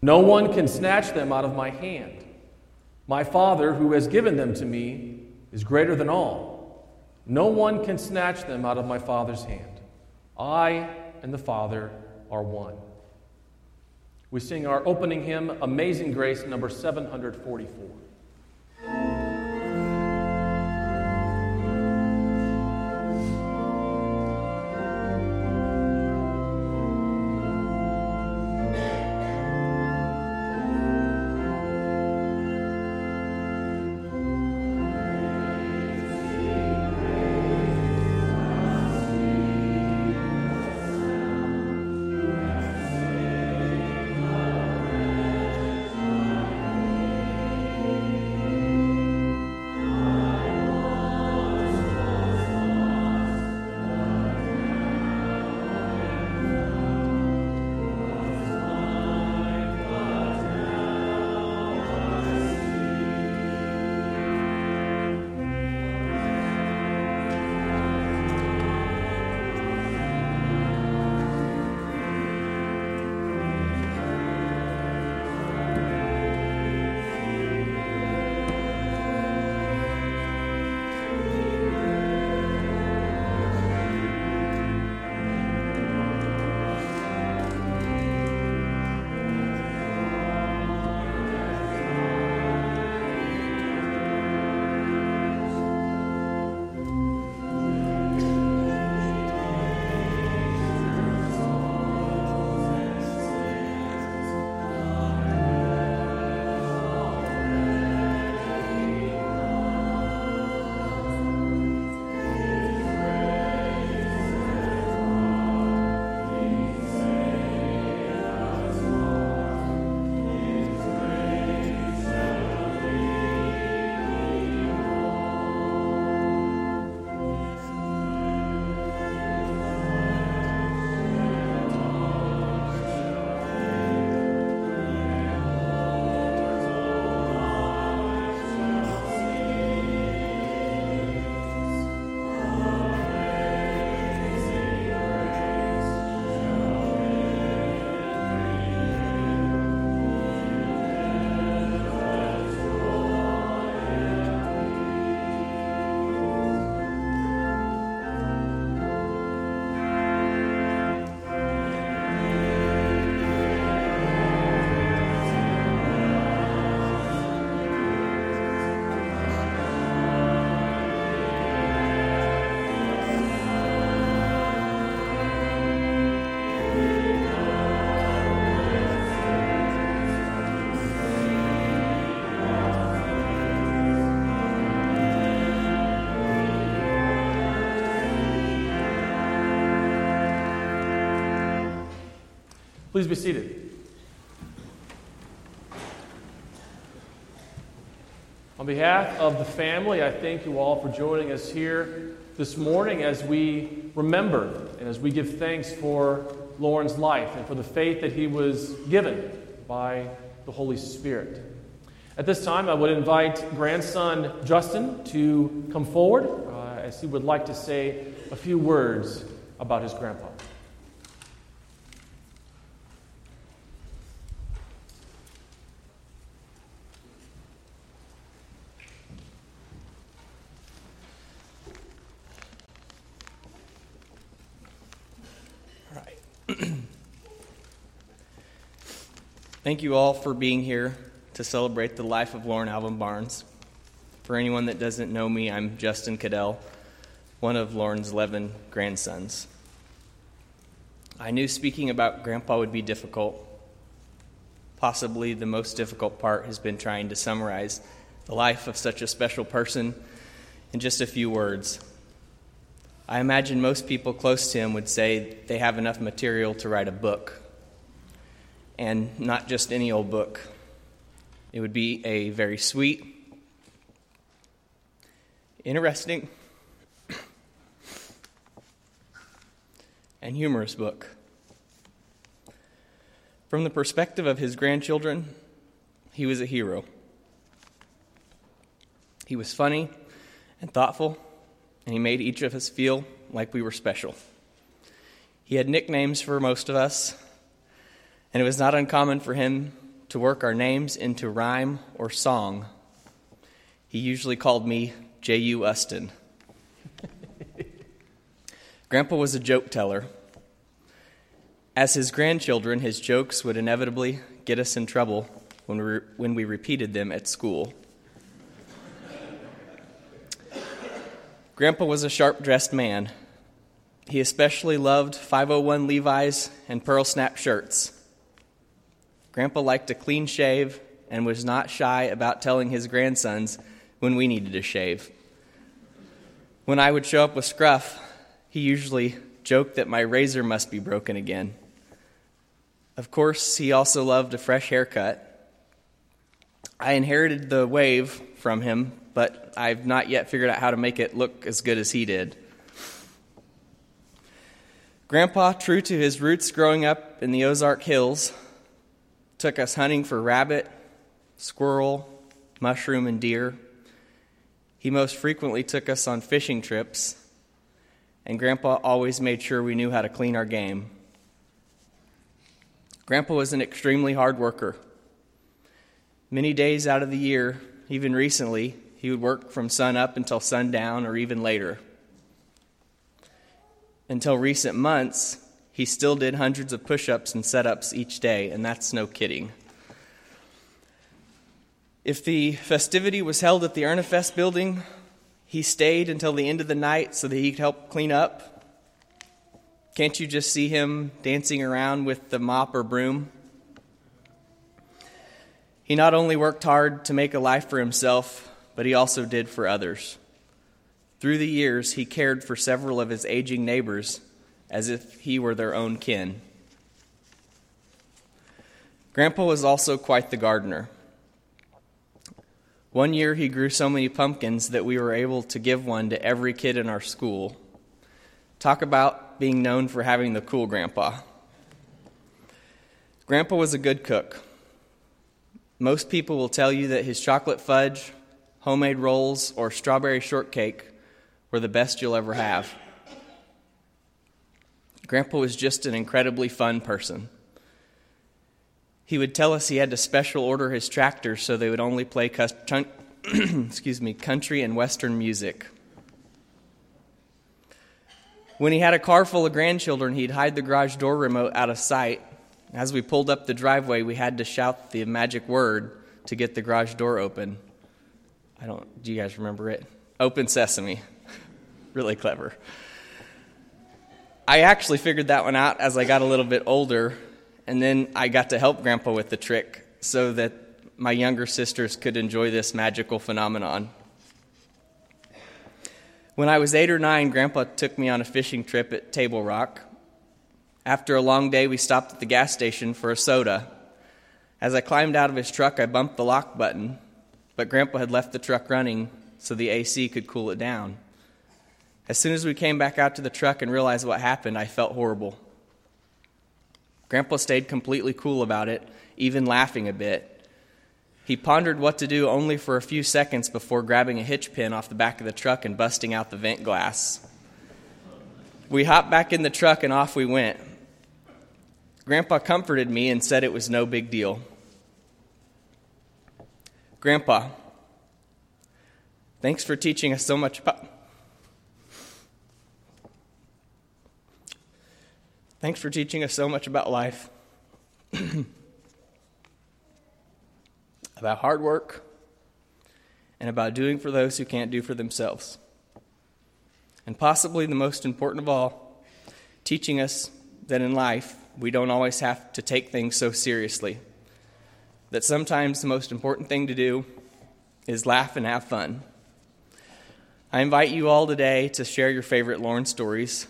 No one can snatch them out of my hand. My Father, who has given them to me, is greater than all. No one can snatch them out of my Father's hand. I and the Father are one. We sing our opening hymn, Amazing Grace, number 744. Please be seated. On behalf of the family, I thank you all for joining us here this morning as we remember and as we give thanks for Loren's life and for the faith that he was given by the Holy Spirit. At this time, I would invite grandson Justin to come forward uh, as he would like to say a few words about his grandpa. Thank you all for being here to celebrate the life of Loren Alvin Barnes. For anyone that doesn't know me, I'm Justin Cadell, one of Loren's 11 grandsons. I knew speaking about Grandpa would be difficult. Possibly the most difficult part has been trying to summarize the life of such a special person in just a few words. I imagine most people close to him would say they have enough material to write a book and not just any old book. It would be a very sweet, interesting, and humorous book. From the perspective of his grandchildren, he was a hero. He was funny and thoughtful, and he made each of us feel like we were special. He had nicknames for most of us, and it was not uncommon for him to work our names into rhyme or song. He usually called me J.U. Uston. Grandpa was a joke teller. As his grandchildren, his jokes would inevitably get us in trouble when we, when we repeated them at school. Grandpa was a sharp dressed man. He especially loved 501 Levi's and pearl snap shirts. Grandpa liked a clean shave and was not shy about telling his grandsons when we needed a shave. When I would show up with scruff, he usually joked that my razor must be broken again. Of course, he also loved a fresh haircut. I inherited the wave from him, but I've not yet figured out how to make it look as good as he did. Grandpa, true to his roots growing up in the Ozark Hills, took us hunting for rabbit, squirrel, mushroom, and deer. He most frequently took us on fishing trips, and Grandpa always made sure we knew how to clean our game. Grandpa was an extremely hard worker. Many days out of the year, even recently, he would work from sun up until sundown or even later. Until recent months, he still did hundreds of push ups and set ups each day, and that's no kidding. If the festivity was held at the Erntefest building, he stayed until the end of the night so that he could help clean up. Can't you just see him dancing around with the mop or broom? He not only worked hard to make a life for himself, but he also did for others. Through the years, he cared for several of his aging neighbors as if he were their own kin. Grandpa was also quite the gardener. One year he grew so many pumpkins that we were able to give one to every kid in our school. Talk about being known for having the cool grandpa. Grandpa was a good cook. Most people will tell you that his chocolate fudge, homemade rolls, or strawberry shortcake were the best you'll ever have. Grandpa was just an incredibly fun person. He would tell us he had to special order his tractors so they would only play excuse me, country and western music. When he had a car full of grandchildren, he'd hide the garage door remote out of sight. As we pulled up the driveway, we had to shout the magic word to get the garage door open. I don't, do you guys remember it? Open sesame. really clever. I actually figured that one out as I got a little bit older and then I got to help Grandpa with the trick so that my younger sisters could enjoy this magical phenomenon. When I was eight or nine, Grandpa took me on a fishing trip at Table Rock. After a long day, we stopped at the gas station for a soda. As I climbed out of his truck, I bumped the lock button, but Grandpa had left the truck running so the AC could cool it down. As soon as we came back out to the truck and realized what happened, I felt horrible. Grandpa stayed completely cool about it, even laughing a bit. He pondered what to do only for a few seconds before grabbing a hitch pin off the back of the truck and busting out the vent glass. We hopped back in the truck and off we went. Grandpa comforted me and said it was no big deal. Grandpa, thanks for teaching us so much about. Thanks for teaching us so much about life, about hard work, and about doing for those who can't do for themselves. And possibly the most important of all, teaching us that in life we don't always have to take things so seriously. That sometimes the most important thing to do is laugh and have fun. I invite you all today to share your favorite Loren stories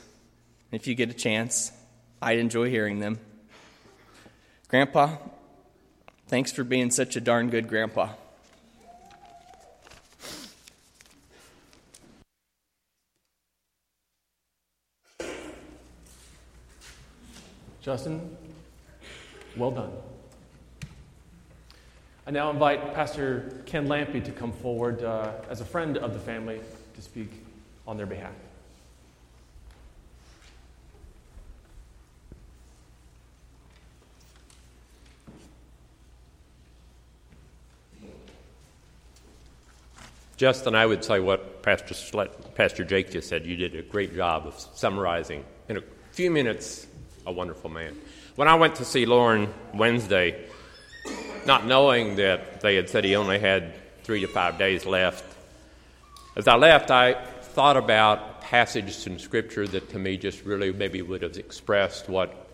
if you get a chance. I'd enjoy hearing them. Grandpa, thanks for being such a darn good grandpa. Justin, well done. I now invite Pastor Ken Lampy to come forward uh, as a friend of the family to speak on their behalf. Justin, I would say what Pastor, Schlett, Pastor Jake just said. You did a great job of summarizing in a few minutes a wonderful man. When I went to see Loren Wednesday, not knowing that they had said he only had three to five days left, as I left, I thought about passages in Scripture that to me just really maybe would have expressed what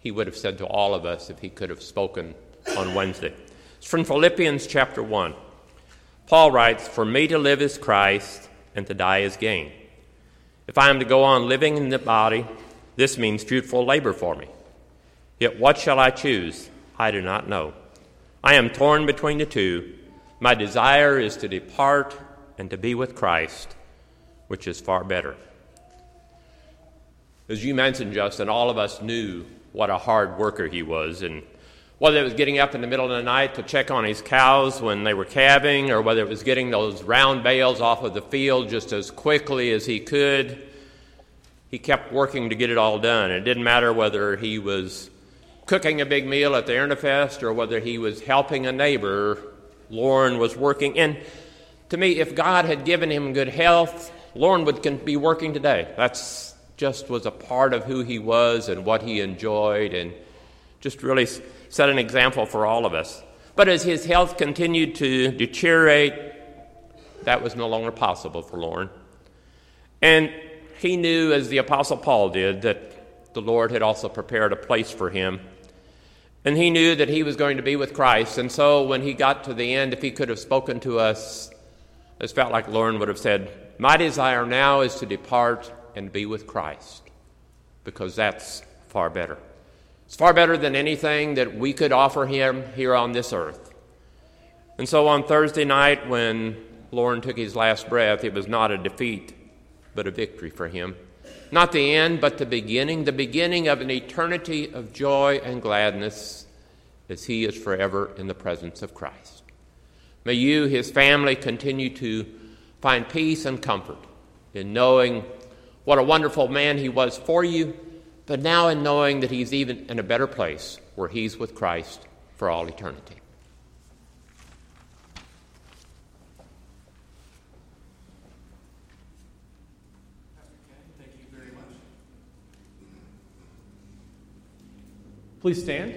he would have said to all of us if he could have spoken on Wednesday. It's from Philippians chapter 1. Paul writes, For me to live is Christ, and to die is gain. If I am to go on living in the body, this means fruitful labor for me. Yet what shall I choose? I do not know. I am torn between the two. My desire is to depart and to be with Christ, which is far better. As you mentioned, Justin, all of us knew what a hard worker he was. And whether it was getting up in the middle of the night to check on his cows when they were calving, or whether it was getting those round bales off of the field just as quickly as he could, he kept working to get it all done. It didn't matter whether he was cooking a big meal at the Erntefest or whether he was helping a neighbor, Loren was working. And to me, if God had given him good health, Loren would be working today. That's just was a part of who he was and what he enjoyed, and just really set an example for all of us. But as his health continued to deteriorate, that was no longer possible for Loren. And he knew, as the Apostle Paul did, that the Lord had also prepared a place for him. And he knew that he was going to be with Christ. And so when he got to the end, if he could have spoken to us, it felt like Loren would have said, My desire now is to depart and be with Christ, because that's far better. It's far better than anything that we could offer him here on this earth. And so on Thursday night, when Loren took his last breath, it was not a defeat, but a victory for him. Not the end, but the beginning, the beginning of an eternity of joy and gladness as he is forever in the presence of Christ. May you, his family, continue to find peace and comfort in knowing what a wonderful man he was for you, but now in knowing that he's even in a better place where he's with Christ for all eternity. Please stand.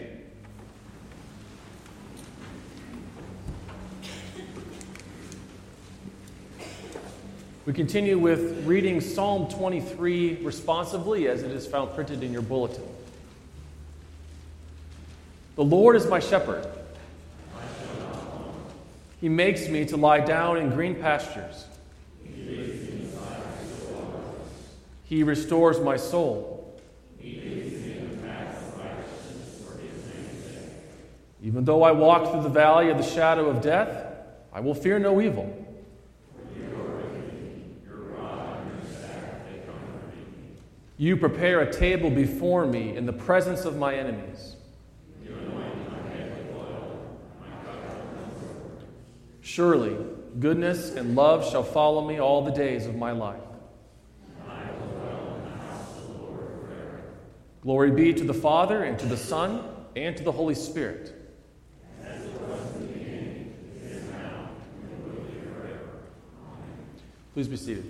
We continue with reading Psalm 23 responsively as it is found printed in your bulletin. The Lord is my shepherd. He makes me to lie down in green pastures. He restores my soul. Even though I walk through the valley of the shadow of death, I will fear no evil. You prepare a table before me in the presence of my enemies. Surely, goodness and love shall follow me all the days of my life. Glory be to the Father, and to the Son, and to the Holy Spirit. Please be seated.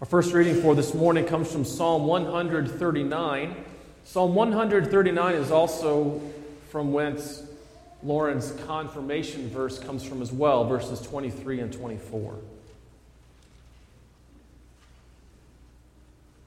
Our first reading for this morning comes from Psalm 139. Psalm 139 is also from whence Loren's confirmation verse comes from as well, verses 23 and 24.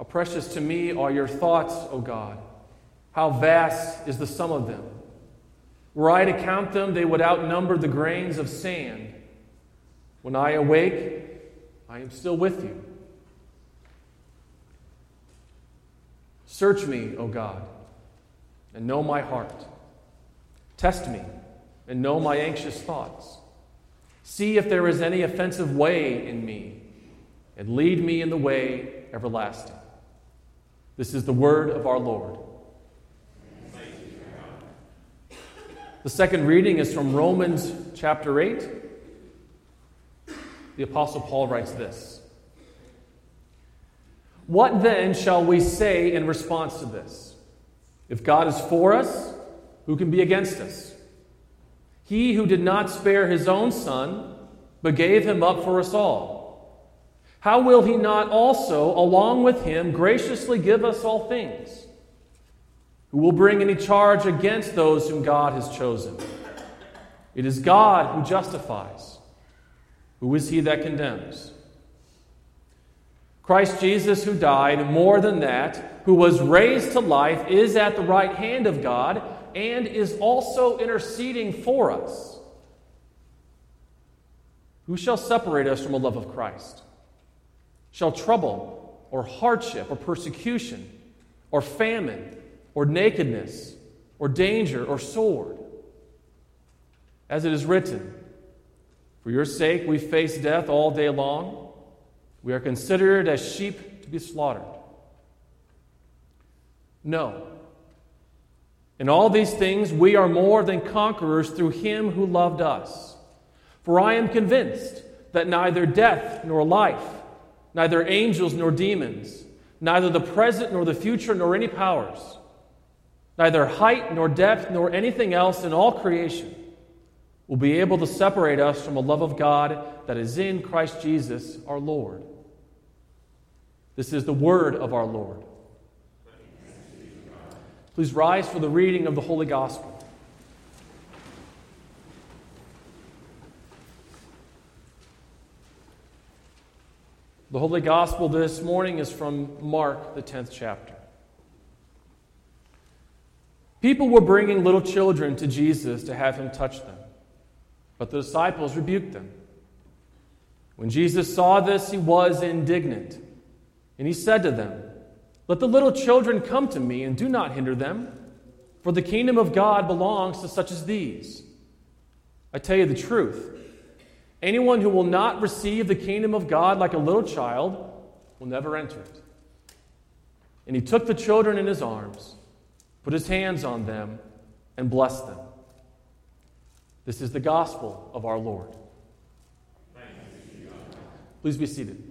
How precious to me are your thoughts, O God. How vast is the sum of them. Were I to count them, they would outnumber the grains of sand. When I awake, I am still with you. Search me, O God, and know my heart. Test me and know my anxious thoughts. See if there is any offensive way in me, and lead me in the way everlasting. This is the word of our Lord. The second reading is from Romans chapter 8. The Apostle Paul writes this What then shall we say in response to this? If God is for us, who can be against us? He who did not spare his own son, but gave him up for us all, how will he not also, along with him, graciously give us all things? Who will bring any charge against those whom God has chosen? It is God who justifies. Who is he that condemns? Christ Jesus, who died, more than that, who was raised to life, is at the right hand of God and is also interceding for us. Who shall separate us from the love of Christ? Shall trouble, or hardship, or persecution, or famine, or nakedness, or danger, or sword? As it is written, For your sake we face death all day long. We are considered as sheep to be slaughtered. No. In all these things, we are more than conquerors through him who loved us. For I am convinced that neither death nor life, neither angels nor demons, neither the present nor the future nor any powers, neither height nor depth nor anything else in all creation will be able to separate us from the love of God that is in Christ Jesus our Lord. This is the word of our Lord. Please rise for the reading of the Holy Gospel. The Holy Gospel this morning is from Mark, the 10th chapter. People were bringing little children to Jesus to have him touch them, but the disciples rebuked them. When Jesus saw this, he was indignant, and he said to them, let the little children come to me, and do not hinder them, for the kingdom of God belongs to such as these. I tell you the truth. Anyone who will not receive the kingdom of God like a little child will never enter it. And he took the children in his arms, put his hands on them, and blessed them. This is the gospel of our Lord. Please be seated.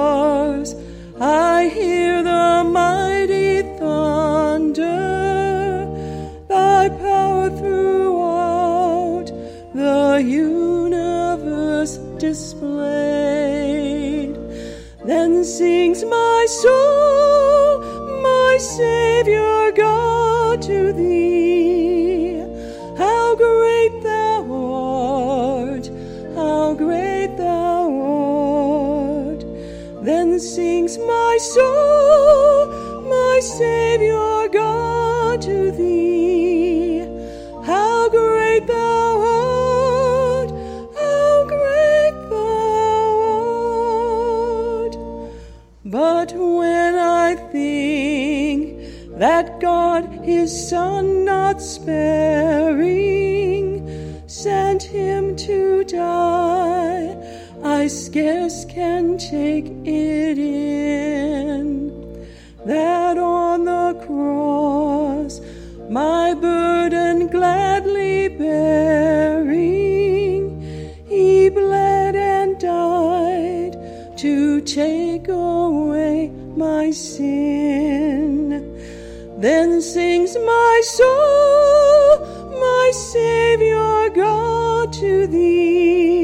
not sparing, sent him to die. I scarce can take it in that on the cross my burden gladly bearing, he bled and died to take away my sin. Then sings my soul, my Savior God, to thee.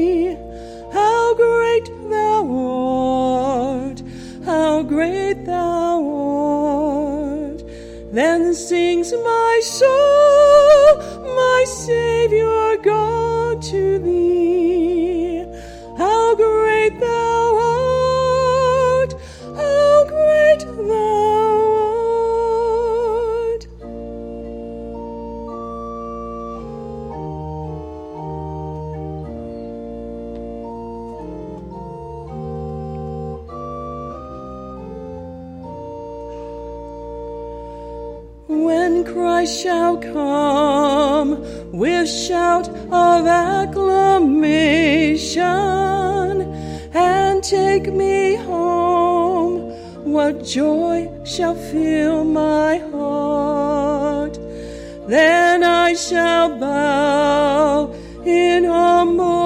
Shout of acclamation and take me home, what joy shall fill my heart? Then I shall bow in humble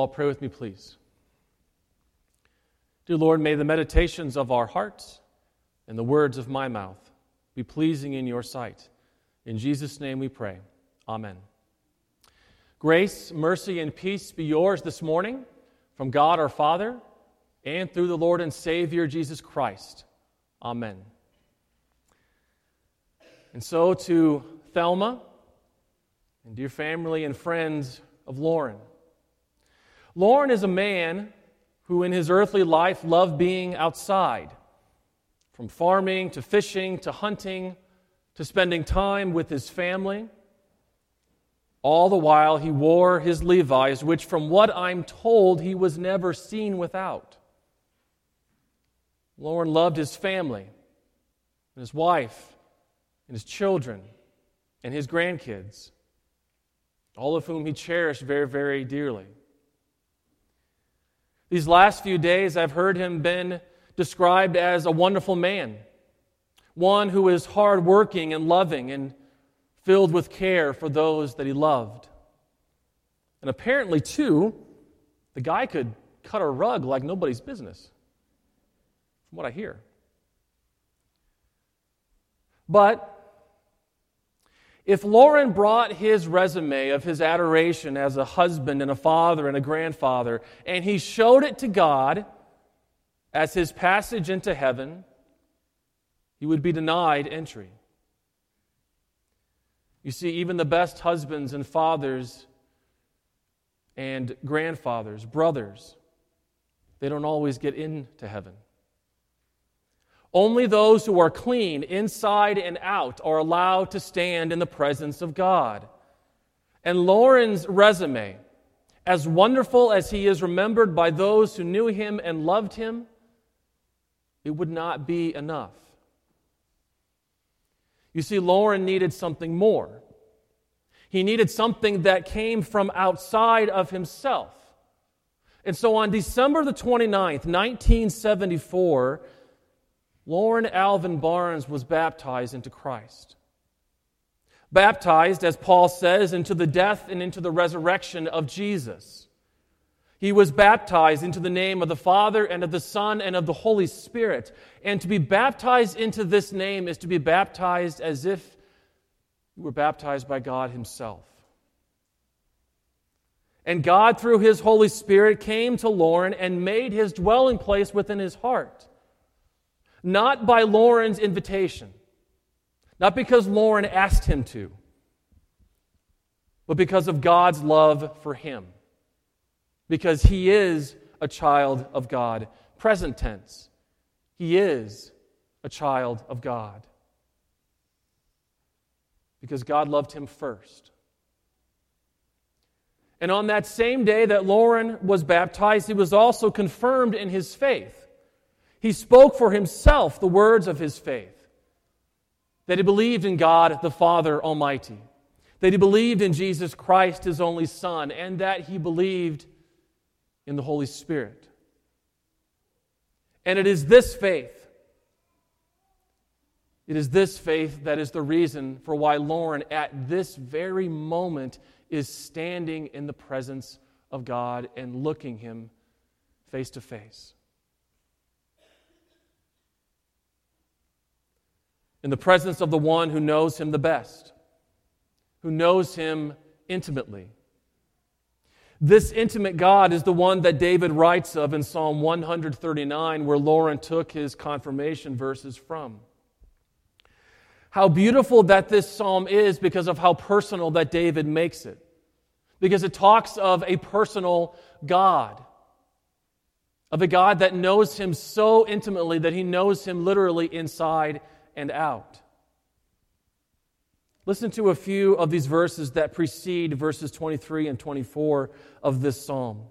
all pray with me, please? Dear Lord, may the meditations of our hearts and the words of my mouth be pleasing in your sight. In Jesus' name we pray. Amen. Grace, mercy, and peace be yours this morning from God our Father and through the Lord and Savior Jesus Christ. Amen. And so to Thelma and dear family and friends of Loren. Loren is a man who, in his earthly life, loved being outside, from farming to fishing to hunting to spending time with his family. All the while, he wore his Levi's, which, from what I'm told, he was never seen without. Loren loved his family, and his wife, and his children, and his grandkids, all of whom he cherished very, very dearly. These last few days, I've heard him been described as a wonderful man, one who is hardworking and loving and filled with care for those that he loved. And apparently, too, the guy could cut a rug like nobody's business, from what I hear. But if Loren brought his resume of his adoration as a husband and a father and a grandfather, and he showed it to God as his passage into heaven, he would be denied entry. You see, even the best husbands and fathers and grandfathers, brothers, they don't always get into heaven. Only those who are clean inside and out are allowed to stand in the presence of God. And Loren's resume, as wonderful as he is remembered by those who knew him and loved him, it would not be enough. You see, Loren needed something more. He needed something that came from outside of himself. And so on December the 29th, 1974, Loren Alvin Barnes was baptized into Christ. Baptized, as Paul says, into the death and into the resurrection of Jesus. He was baptized into the name of the Father and of the Son and of the Holy Spirit. And to be baptized into this name is to be baptized as if you were baptized by God Himself. And God, through His Holy Spirit, came to Loren and made His dwelling place within his heart. Not by Loren's invitation, not because Loren asked him to, but because of God's love for him. Because he is a child of God. Present tense. He is a child of God. because God loved him first. And on that same day that Loren was baptized, he was also confirmed in his faith. He spoke for himself the words of his faith that he believed in God the Father Almighty, that he believed in Jesus Christ, his only Son, and that he believed in the Holy Spirit. And it is this faith, it is this faith that is the reason for why Loren, at this very moment, is standing in the presence of God and looking him face to face. In the presence of the one who knows him the best, who knows him intimately. This intimate God is the one that David writes of in Psalm 139, where Loren took his confirmation verses from. How beautiful that this psalm is because of how personal that David makes it. Because it talks of a personal God, of a God that knows him so intimately that he knows him literally inside and out. Listen to a few of these verses that precede verses 23 and 24 of this psalm.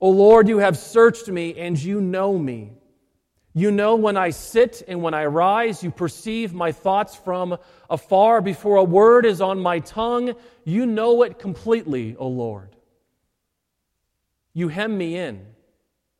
O Lord, you have searched me and you know me. You know when I sit and when I rise. You perceive my thoughts from afar. Before a word is on my tongue, you know it completely, O Lord. You hem me in,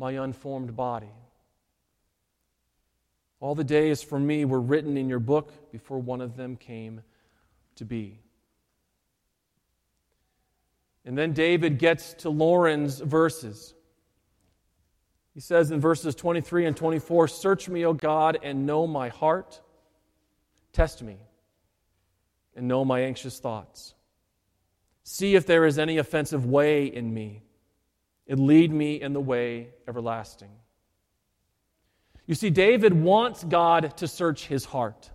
my unformed body. All the days for me were written in your book before one of them came to be. And then David gets to Loren's verses. He says in verses 23 and 24 Search me, O God, and know my heart. Test me and know my anxious thoughts. See if there is any offensive way in me, and lead me in the way everlasting. You see, David wants God to search his heart.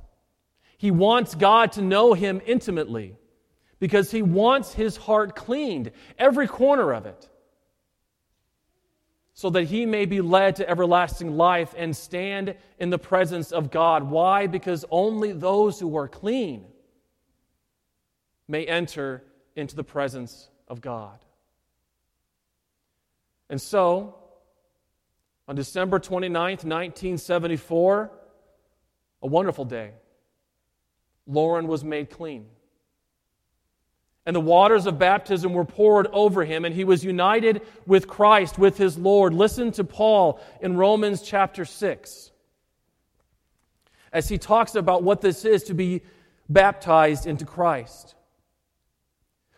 He wants God to know him intimately because he wants his heart cleaned, every corner of it, so that he may be led to everlasting life and stand in the presence of God. Why? Because only those who are clean may enter into the presence of God. And so, on December 29th, 1974, a wonderful day, Loren was made clean and the waters of baptism were poured over him, and he was united with Christ, with his Lord. Listen to Paul in Romans chapter 6 as he talks about what this is to be baptized into Christ.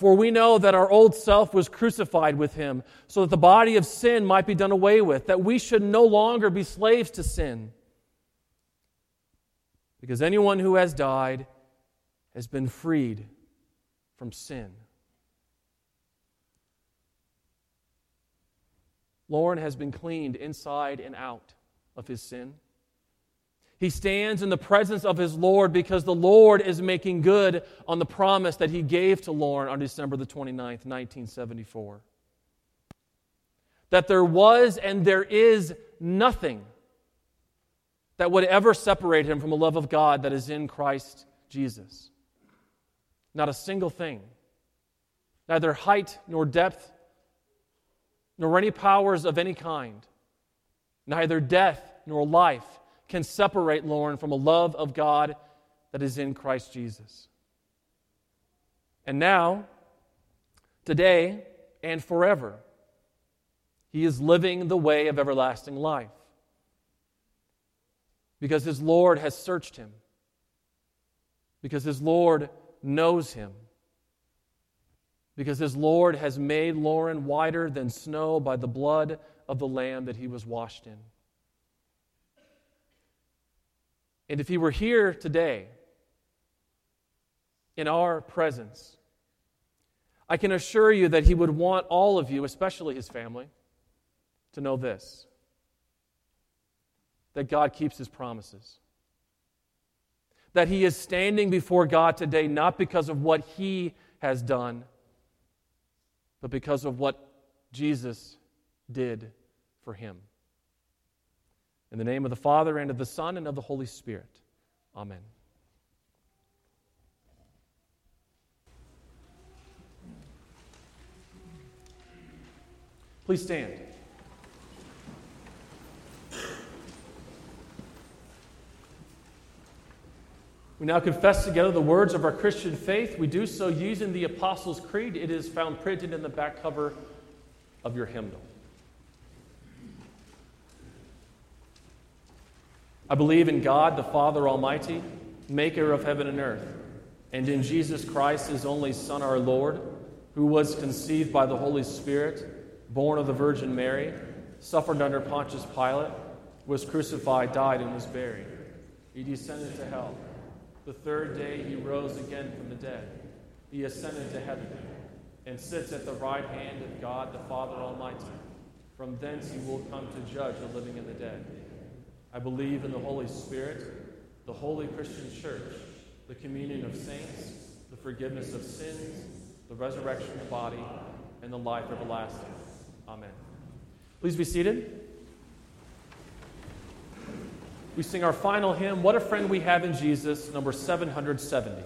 For we know that our old self was crucified with him, so that the body of sin might be done away with, that we should no longer be slaves to sin. Because anyone who has died has been freed from sin. Loren has been cleaned inside and out of his sin. He stands in the presence of his Lord because the Lord is making good on the promise that he gave to Loren on December the 29th, 1974. That there was and there is nothing that would ever separate him from the love of God that is in Christ Jesus. Not a single thing. Neither height nor depth, nor any powers of any kind. Neither death nor life can separate Loren from a love of God that is in Christ Jesus. And now, today, and forever, he is living the way of everlasting life because his Lord has searched him, because his Lord knows him, because his Lord has made Loren whiter than snow by the blood of the Lamb that he was washed in. And if he were here today, in our presence, I can assure you that he would want all of you, especially his family, to know this that God keeps his promises. That he is standing before God today not because of what he has done, but because of what Jesus did for him. In the name of the Father, and of the Son, and of the Holy Spirit. Amen. Please stand. We now confess together the words of our Christian faith. We do so using the Apostles' Creed. It is found printed in the back cover of your hymnal. I believe in God, the Father Almighty, maker of heaven and earth, and in Jesus Christ, his only Son, our Lord, who was conceived by the Holy Spirit, born of the Virgin Mary, suffered under Pontius Pilate, was crucified, died, and was buried. He descended to hell. The third day he rose again from the dead. He ascended to heaven and sits at the right hand of God, the Father Almighty. From thence he will come to judge the living and the dead. I believe in the Holy Spirit, the holy Christian church, the communion of saints, the forgiveness of sins, the resurrection of the body, and the life everlasting. Amen. Please be seated. We sing our final hymn, What a Friend We Have in Jesus, number 770.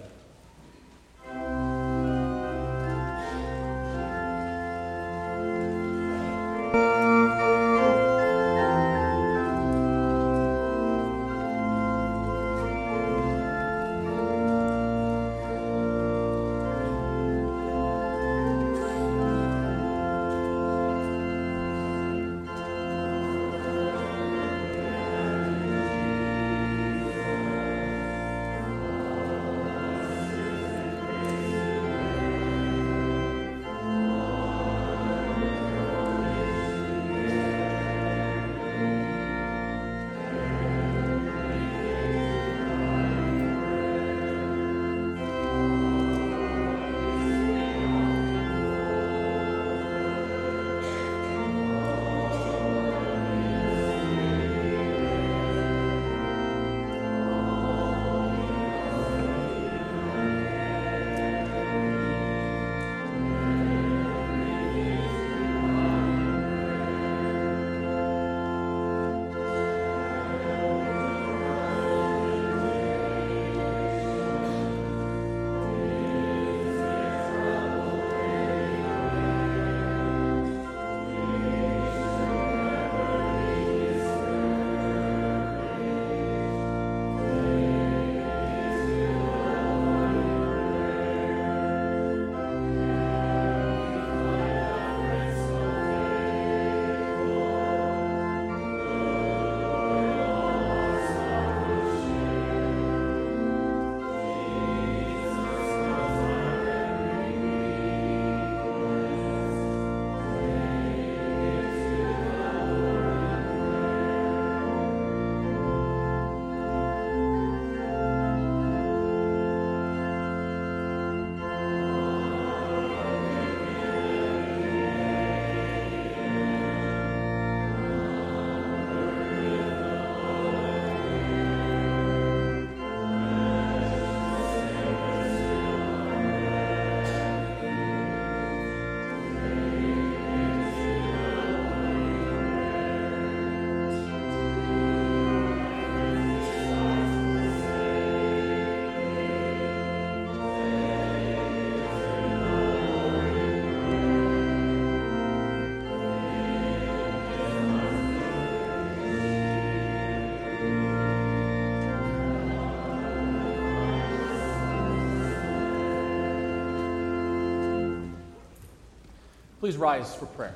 Please rise for prayer.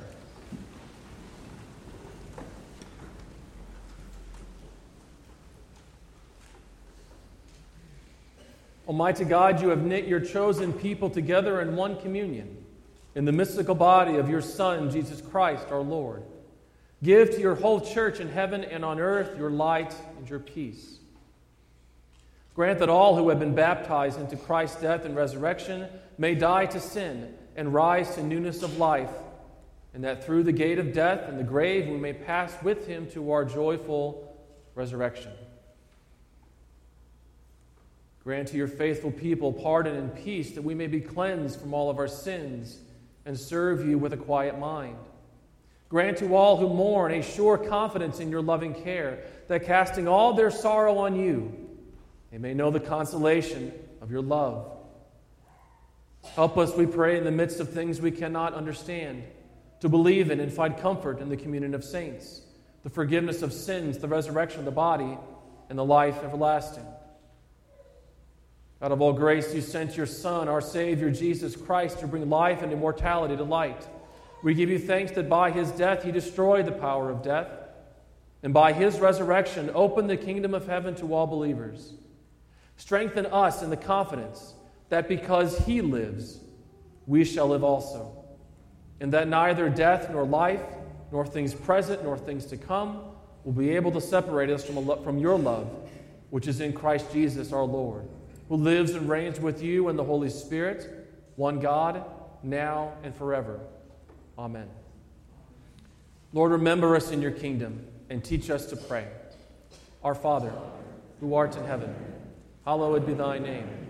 Almighty God, you have knit your chosen people together in one communion, in the mystical body of your Son, Jesus Christ, our Lord. Give to your whole church in heaven and on earth your light and your peace. Grant that all who have been baptized into Christ's death and resurrection may die to sin and rise to newness of life, and that through the gate of death and the grave we may pass with him to our joyful resurrection. Grant to your faithful people pardon and peace that we may be cleansed from all of our sins and serve you with a quiet mind. Grant to all who mourn a sure confidence in your loving care, that casting all their sorrow on you, they may know the consolation of your love. Help us, we pray, in the midst of things we cannot understand, to believe in and find comfort in the communion of saints, the forgiveness of sins, the resurrection of the body, and the life everlasting. Out of all grace, you sent your Son, our Savior, Jesus Christ, to bring life and immortality to light. We give you thanks that by his death he destroyed the power of death, and by his resurrection opened the kingdom of heaven to all believers. Strengthen us in the confidence that because he lives, we shall live also, and that neither death nor life, nor things present nor things to come, will be able to separate us from, from your love, which is in Christ Jesus our Lord, who lives and reigns with you and the Holy Spirit, one God, now and forever. Amen. Lord, remember us in your kingdom and teach us to pray. Our Father, who art in heaven, hallowed be thy name.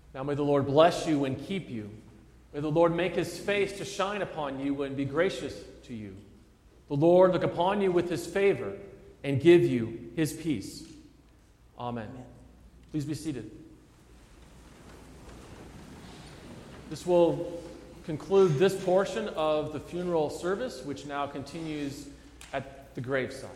Now may the Lord bless you and keep you. May the Lord make his face to shine upon you and be gracious to you. The Lord look upon you with his favor and give you his peace. Amen. Amen. Please be seated. This will conclude this portion of the funeral service, which now continues at the graveside.